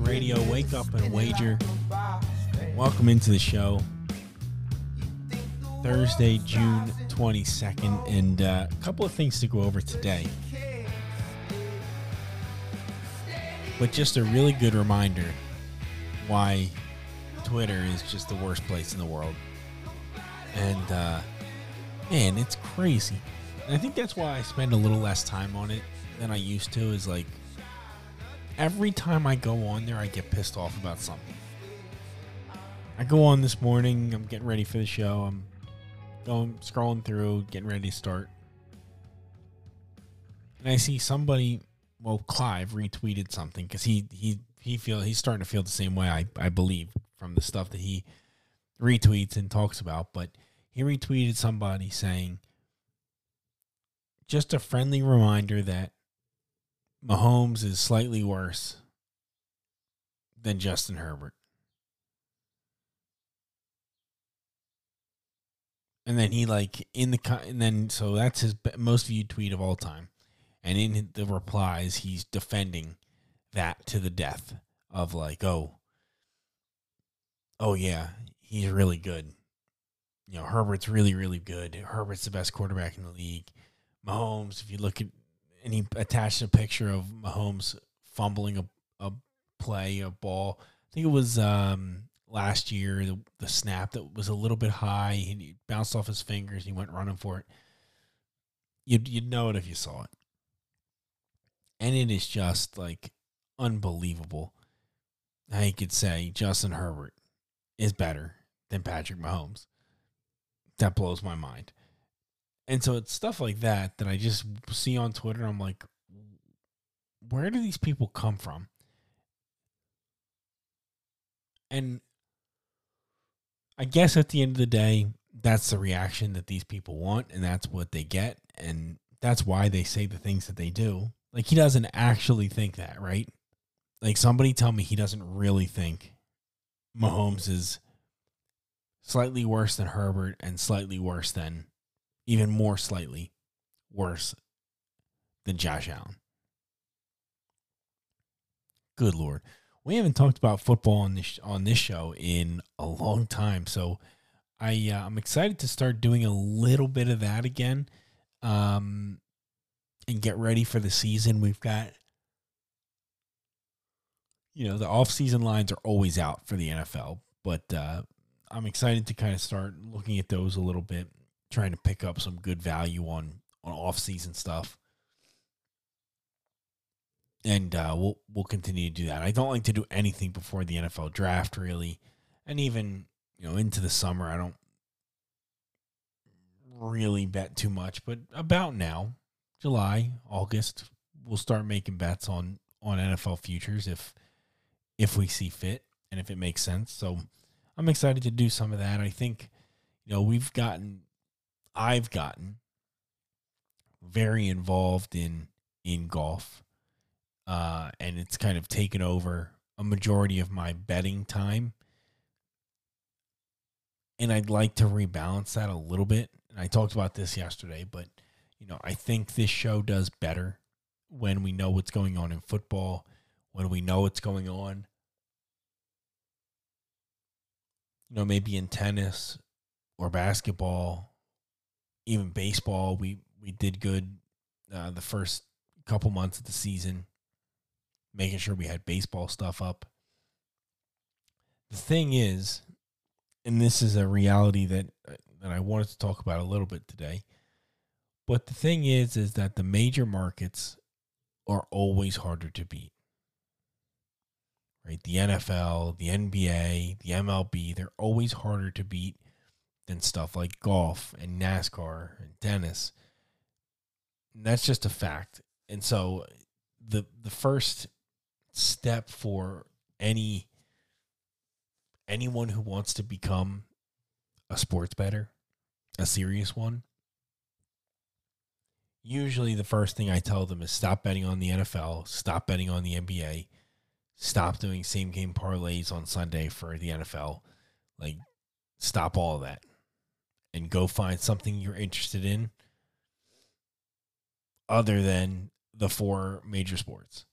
Radio. Wake up and wager. Welcome into the show. Thursday, June 22nd, and uh, a couple of things to go over today. But just a really good reminder why Twitter is just the worst place in the world. And uh, man, it's crazy. And I think that's why I spend a little less time on it than I used to. Is like every time I go on there, I get pissed off about something. I go on this morning, I'm getting ready for the show, I'm going scrolling through, getting ready to start. And I see somebody, well, Clive retweeted something because he he he feel he's starting to feel the same way I, I believe from the stuff that he retweets and talks about. But he retweeted somebody saying, just a friendly reminder that Mahomes is slightly worse than Justin Herbert. And then he like in the and then so that's his most viewed tweet of all time. And in the replies, he's defending that to the death of like, oh, oh yeah, he's really good. You know, Herbert's really, really good. Herbert's the best quarterback in the league. Mahomes, if you look at and he attached a picture of Mahomes fumbling a, a play, a ball. I think it was um, last year, the, the snap that was a little bit high. He bounced off his fingers. He went running for it. You'd, you'd know it if you saw it. And it is just like unbelievable. I could say Justin Herbert is better than Patrick Mahomes. That blows my mind. And so it's stuff like that that I just see on Twitter. I'm like, where do these people come from? And I guess at the end of the day, that's the reaction that these people want, and that's what they get, and that's why they say the things that they do. Like he doesn't actually think that, right? Like somebody tell me he doesn't really think Mahomes is slightly worse than Herbert and slightly worse than even more slightly worse than Josh Allen. Good lord. We haven't talked about football on this on this show in a long time, so I uh, I'm excited to start doing a little bit of that again, um, and get ready for the season. We've got, you know, the off season lines are always out for the NFL, but uh, I'm excited to kind of start looking at those a little bit trying to pick up some good value on on off season stuff. And uh, we'll we'll continue to do that. I don't like to do anything before the NFL draft, really, and even you know into the summer. I don't really bet too much, but about now, July, August, we'll start making bets on on NFL futures if if we see fit and if it makes sense. So I'm excited to do some of that. I think you know we've gotten I've gotten very involved in in golf, uh, and it's kind of taken over a majority of my betting time. And I'd like to rebalance that a little bit. And I talked about this yesterday, but you know, I think this show does better when we know what's going on in football, when we know what's going on. You know, maybe in tennis or basketball even baseball, we we did good uh, the first couple months of the season, making sure we had baseball stuff up. The thing is, and this is a reality that uh, that I wanted to talk about a little bit today. But the thing is, is that the major markets are always harder to beat. Right? The NFL, the NBA, the MLB, they're always harder to beat than stuff like golf and NASCAR and tennis. And that's just a fact. And so the the first step for any anyone who wants to become a sports bettor, a serious one, usually the first thing I tell them is stop betting on the NFL, stop betting on the NBA, stop doing same game parlays on Sunday for the NFL. Like, stop all of that and go find something you're interested in other than the four major sports.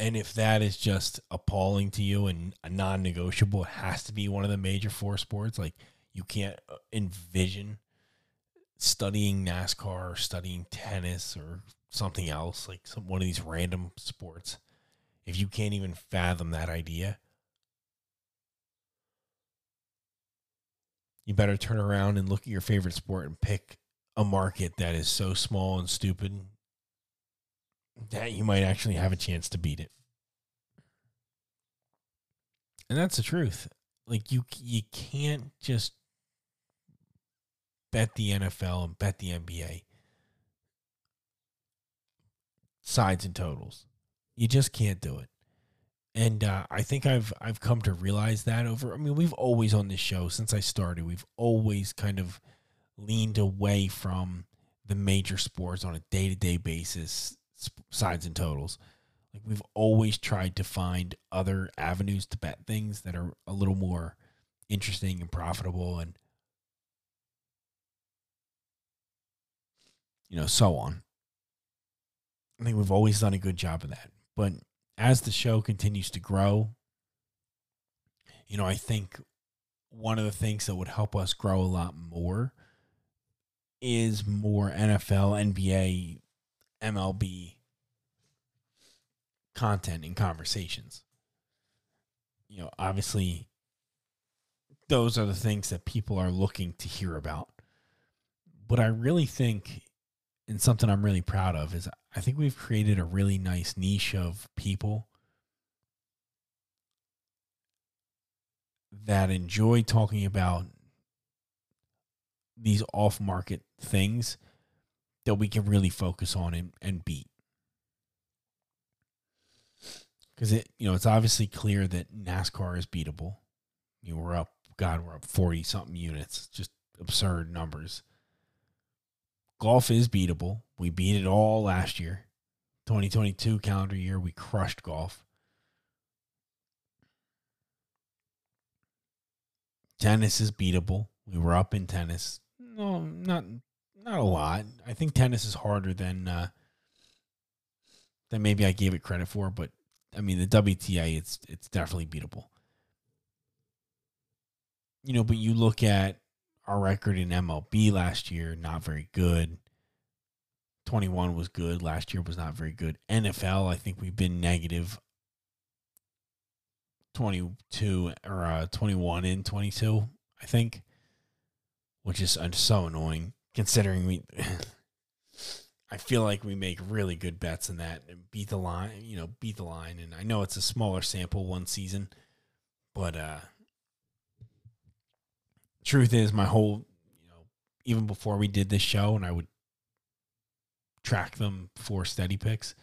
And if that is just appalling to you and a non negotiable, it has to be one of the major four sports. Like, you can't uh, envision studying NASCAR or studying tennis or something else, like some one of these random sports, if you can't even fathom that idea, you better turn around and look at your favorite sport and pick a market that is so small and stupid that you might actually have a chance to beat it. And that's the truth. Like you you can't just bet the NFL and bet the NBA sides and totals. You just can't do it. And uh, I think I've I've come to realize that over. I mean, we've always on this show since I started. We've always kind of leaned away from the major sports on a day to day basis, sides and totals. Like we've always tried to find other avenues to bet things that are a little more interesting and profitable, and you know, so on. I think we've always done a good job of that. But as the show continues to grow, you know, I think one of the things that would help us grow a lot more is more NFL, NBA, MLB content and conversations. You know, obviously, those are the things that people are looking to hear about. But I really think and something I'm really proud of is I think we've created a really nice niche of people that enjoy talking about these off market things that we can really focus on and, and beat. Because it, you know, it's obviously clear that NASCAR is beatable. You know, we're up, God, we're up 40 something units, just absurd numbers golf is beatable. We beat it all last year. 2022 calendar year, we crushed golf. Tennis is beatable. We were up in tennis. No, not not a lot. I think tennis is harder than uh, than maybe I gave it credit for, but I mean the WTA it's it's definitely beatable. You know, but you look at our record in MLB last year, not very good. 21 was good. Last year was not very good. NFL, I think we've been negative 22 or uh, 21 in 22, I think, which is uh, so annoying considering we. I feel like we make really good bets in that and beat the line, you know, beat the line. And I know it's a smaller sample one season, but uh, truth is, my whole, you know, even before we did this show, and I would track them for steady picks,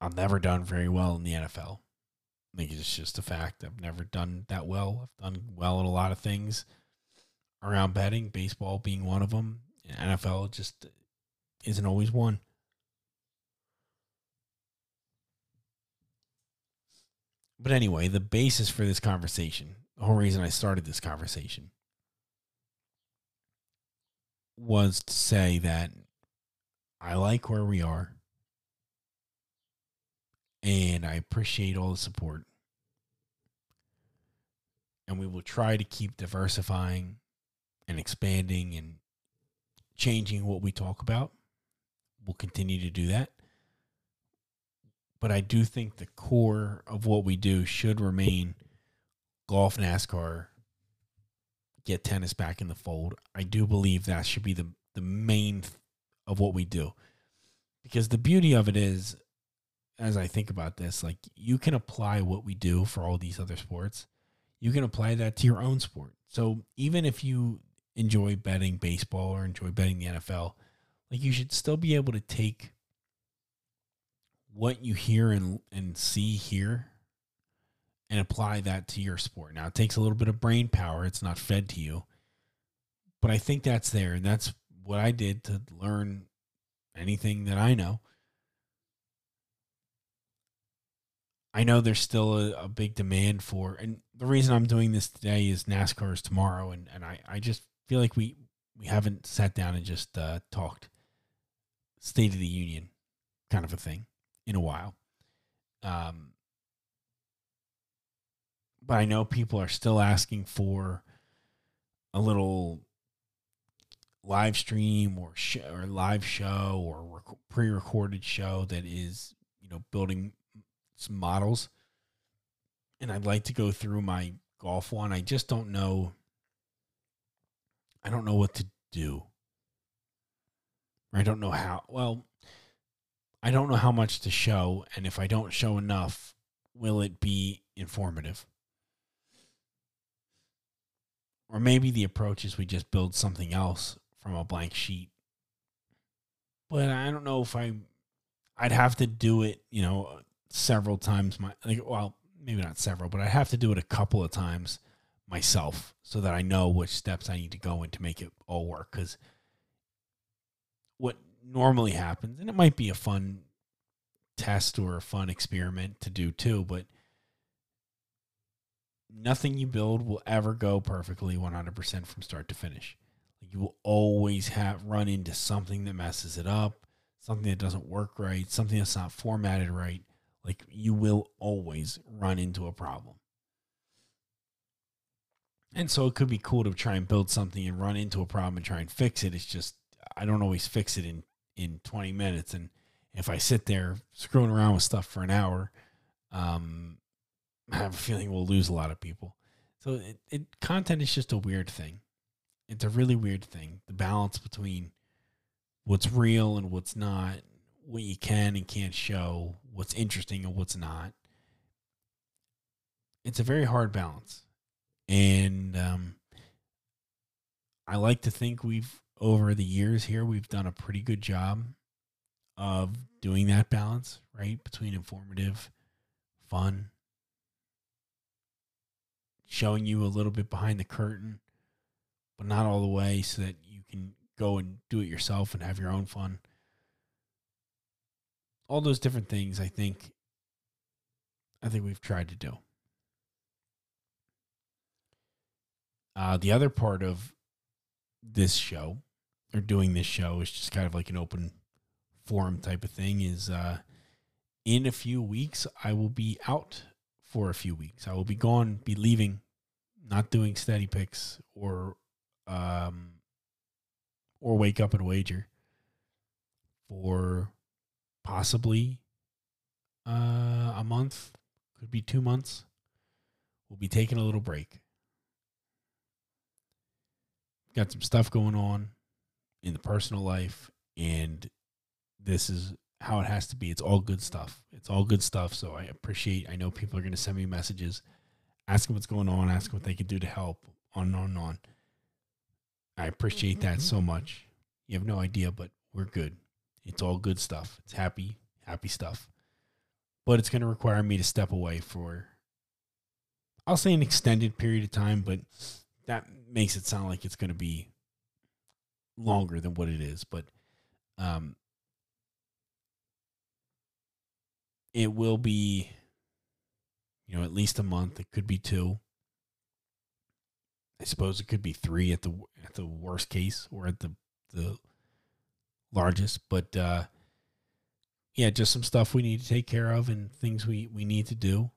I've never done very well in the NFL. I think it's just a fact. I've never done that well. I've done well in a lot of things around betting, baseball being one of them. NFL just isn't always one. But anyway, the basis for this conversation the whole reason I started this conversation was to say that I like where we are and I appreciate all the support. And we will try to keep diversifying and expanding and changing what we talk about. We'll continue to do that. But I do think the core of what we do should remain golf, NASCAR, get tennis back in the fold. I do believe that should be the the main th- of what we do. Because the beauty of it is as I think about this, like you can apply what we do for all these other sports. You can apply that to your own sport. So even if you enjoy betting baseball or enjoy betting the NFL, like you should still be able to take what you hear and and see here and apply that to your sport. Now it takes a little bit of brain power. It's not fed to you. But I think that's there and that's what I did to learn anything that I know. I know there's still a, a, big demand for, and the reason I'm doing this today is NASCAR is tomorrow, and, and I, I just feel like we, we haven't sat down and just uh, talked State of the Union kind of a thing in a while. Um, but I know people are still asking for a little live stream or sh- or live show or rec- pre-recorded show that is you know building some models, and I'd like to go through my golf one. I just don't know. I don't know what to do. I don't know how. Well, I don't know how much to show, and if I don't show enough, will it be informative? Or maybe the approach is we just build something else from a blank sheet. But I don't know if I I'd have to do it, you know, several times my like well maybe not several but I'd have to do it a couple of times myself so that i know which steps i need to go in to make it all work because what normally happens and it might be a fun test or a fun experiment to do too but nothing you build will ever go perfectly 100% from start to finish you will always have run into something that messes it up something that doesn't work right something that's not formatted right like you will always run into a problem. And so it could be cool to try and build something and run into a problem and try and fix it. It's just I don't always fix it in in 20 minutes and if I sit there screwing around with stuff for an hour, um, I have a feeling we'll lose a lot of people. So it, it content is just a weird thing. It's a really weird thing. The balance between what's real and what's not, what you can and can't show, what's interesting and what's not. It's a very hard balance. And um, I like to think we've, over the years here, we've done a pretty good job of doing that balance, right? Between informative, fun, showing you a little bit behind the curtain, but not all the way so that you can go and do it yourself and have your own fun all those different things I think I think we've tried to do. Uh, the other part of this show or doing this show is just kind of like an open forum type of thing is uh, in a few weeks I will be out for a few weeks. I will be gone, be leaving, not doing steady picks or um or wake up and wager for possibly uh, a month, could be two months. We'll be taking a little break. Got some stuff going on in the personal life, and this is how it has to be. It's all good stuff. It's all good stuff. So I appreciate. I know people are going to send me messages, asking what's going on, asking what they can do to help, on and on and on. I appreciate that so much. You have no idea, but we're good. It's all good stuff. It's happy, happy stuff. But it's going to require me to step away for, I'll say, an extended period of time, but that makes it sound like it's going to be longer than what it is. But um, it will be, you know, at least a month. It could be two. I suppose it could be three at the at the worst case, or at the the largest, but uh, yeah, just some stuff we need to take care of and things we, we need to do,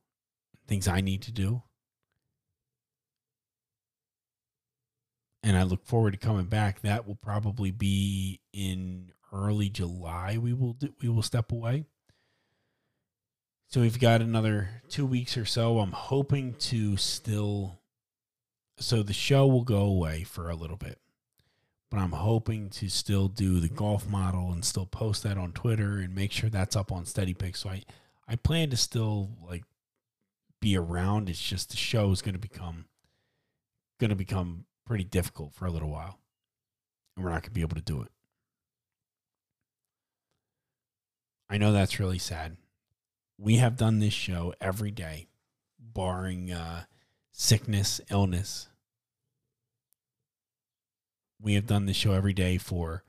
things I need to do. And I look forward to coming back. That will probably be in early July. We will do, we will step away. So we've got another two weeks or so. I'm hoping to still so the show will go away for a little bit, but I'm hoping to still do the golf model and still post that on Twitter and make sure that's up on Steady Pick. So I, I plan to still like be around. It's just the show is going to become going to become pretty difficult for a little while, and we're not going to be able to do it. I know that's really sad. We have done this show every day, barring uh, sickness, illness. We have done this show every day for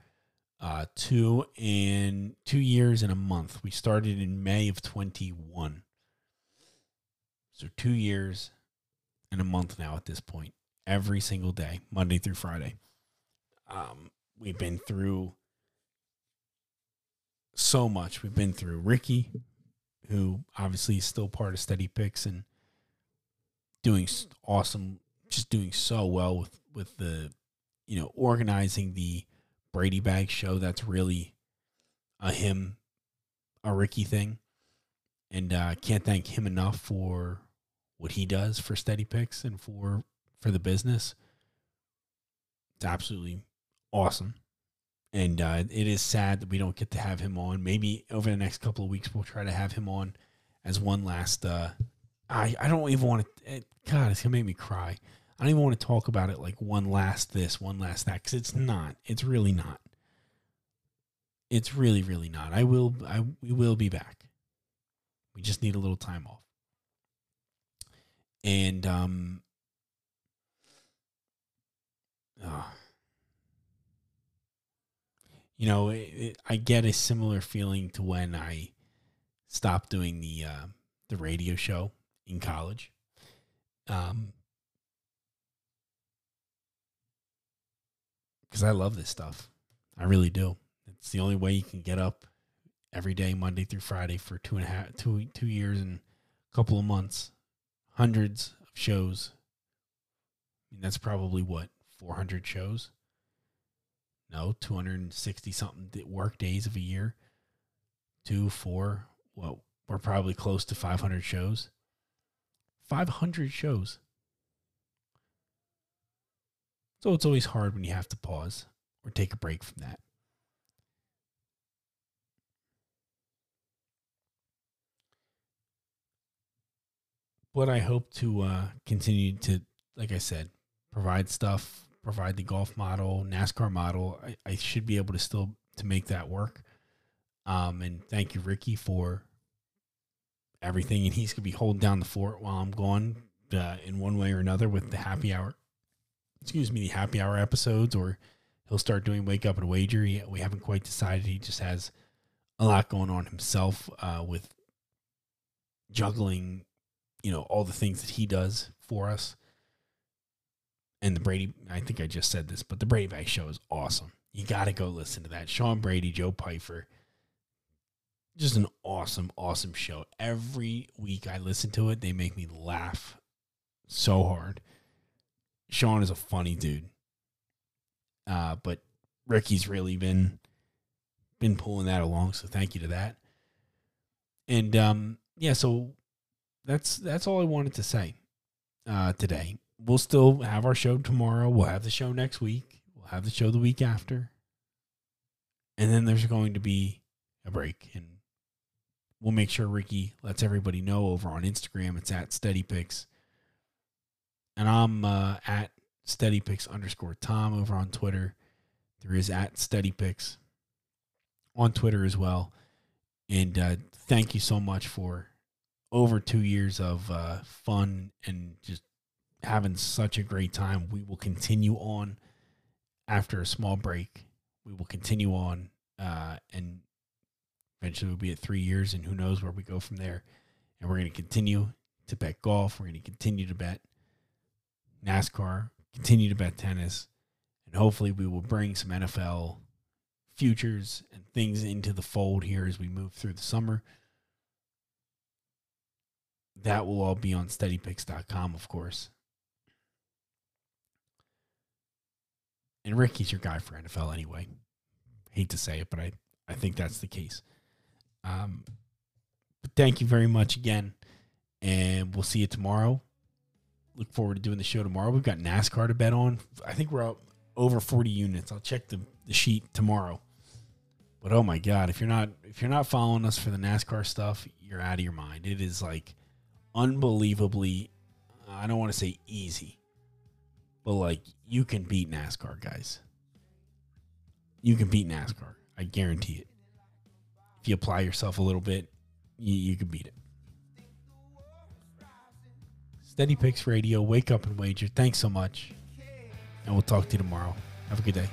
uh, two and two years and a month. We started in May of twenty one, so two years and a month now at this point. Every single day, Monday through Friday. Um, we've been through so much. We've been through Ricky, who obviously is still part of Steady Picks and doing awesome, just doing so well with with the, you know, organizing the Brady Bag show. That's really a him, a Ricky thing, and uh, can't thank him enough for what he does for Steady Picks and for for the business. It's absolutely awesome and uh, it is sad that we don't get to have him on. Maybe over the next couple of weeks, we'll try to have him on as one last. Uh, I I don't even want to. It, God, it's gonna make me cry. I don't even want to talk about it like one last this, one last that, because it's not. It's really not. It's really, really not. I will. I we will be back. We just need a little time off. And um. Oh, you know, it, it, I get a similar feeling to when I stopped doing the uh, the radio show in college. Um, because I love this stuff, I really do. It's the only way you can get up every day, Monday through Friday, for two and a half, two two years and a couple of months, hundreds of shows. I mean, that's probably what four hundred shows no, 260 something work days of a year. Two, four, well, we're probably close to 500 shows. 500 shows. So it's always hard when you have to pause or take a break from that. But I hope to uh, continue to, like I said, provide stuff provide the golf model, NASCAR model, I, I should be able to still to make that work. Um, and thank you, Ricky, for everything. And he's gonna be holding down the fort while I'm gone, uh, in one way or another with the happy hour. Excuse me, the happy hour episodes, or he'll start doing wake up and wager. He, we haven't quite decided. He just has a lot going on himself uh, with juggling, you know, all the things that he does for us and the Brady, I think I just said this, but the Brady Bag Show is awesome. You got to go listen to that. Sean Brady, Joe Pfeiffer, just an awesome, awesome show. Every week I listen to it, they make me laugh so hard. Sean is a funny dude, uh, but Ricky's really been been pulling that along. So thank you to that. And um, yeah, so that's that's all I wanted to say uh, today we'll still have our show tomorrow. We'll have the show next week. We'll have the show the week after. And then there's going to be a break. And we'll make sure Ricky lets everybody know over on Instagram. It's at Steady Picks. And I'm uh, at Steady Picks underscore Tom over on Twitter. There is at Steady Picks on Twitter as well. And uh, thank you so much for over two years of uh, fun and just having such a great time. We will continue on after a small break. We will continue on, uh, and eventually we'll be at three years, and who knows where we go from there. And we're going to continue to bet golf. We're going to continue to bet NASCAR, continue to bet tennis, and hopefully we will bring some NFL futures and things into the fold here as we move through the summer. That will all be on steadypicks.com, of course. And Ricky's your guy for NFL anyway. Hate to say it, but I, I think that's the case. Um, but thank you very much again. And we'll see you tomorrow. look forward to doing the show tomorrow. We've got NASCAR to bet on. I think we're up over 40 units. I'll check the, the sheet tomorrow. But oh my god, if you're not if you're not following us for the NASCAR stuff, you're out of your mind. It is like unbelievably I don't want to say easy, but like you can beat NASCAR, guys. You can beat NASCAR. I guarantee it. If you apply yourself a little bit, you, you can beat it. Steady Picks Radio, wake up and wager. Thanks so much. And we'll talk to you tomorrow. Have a good day.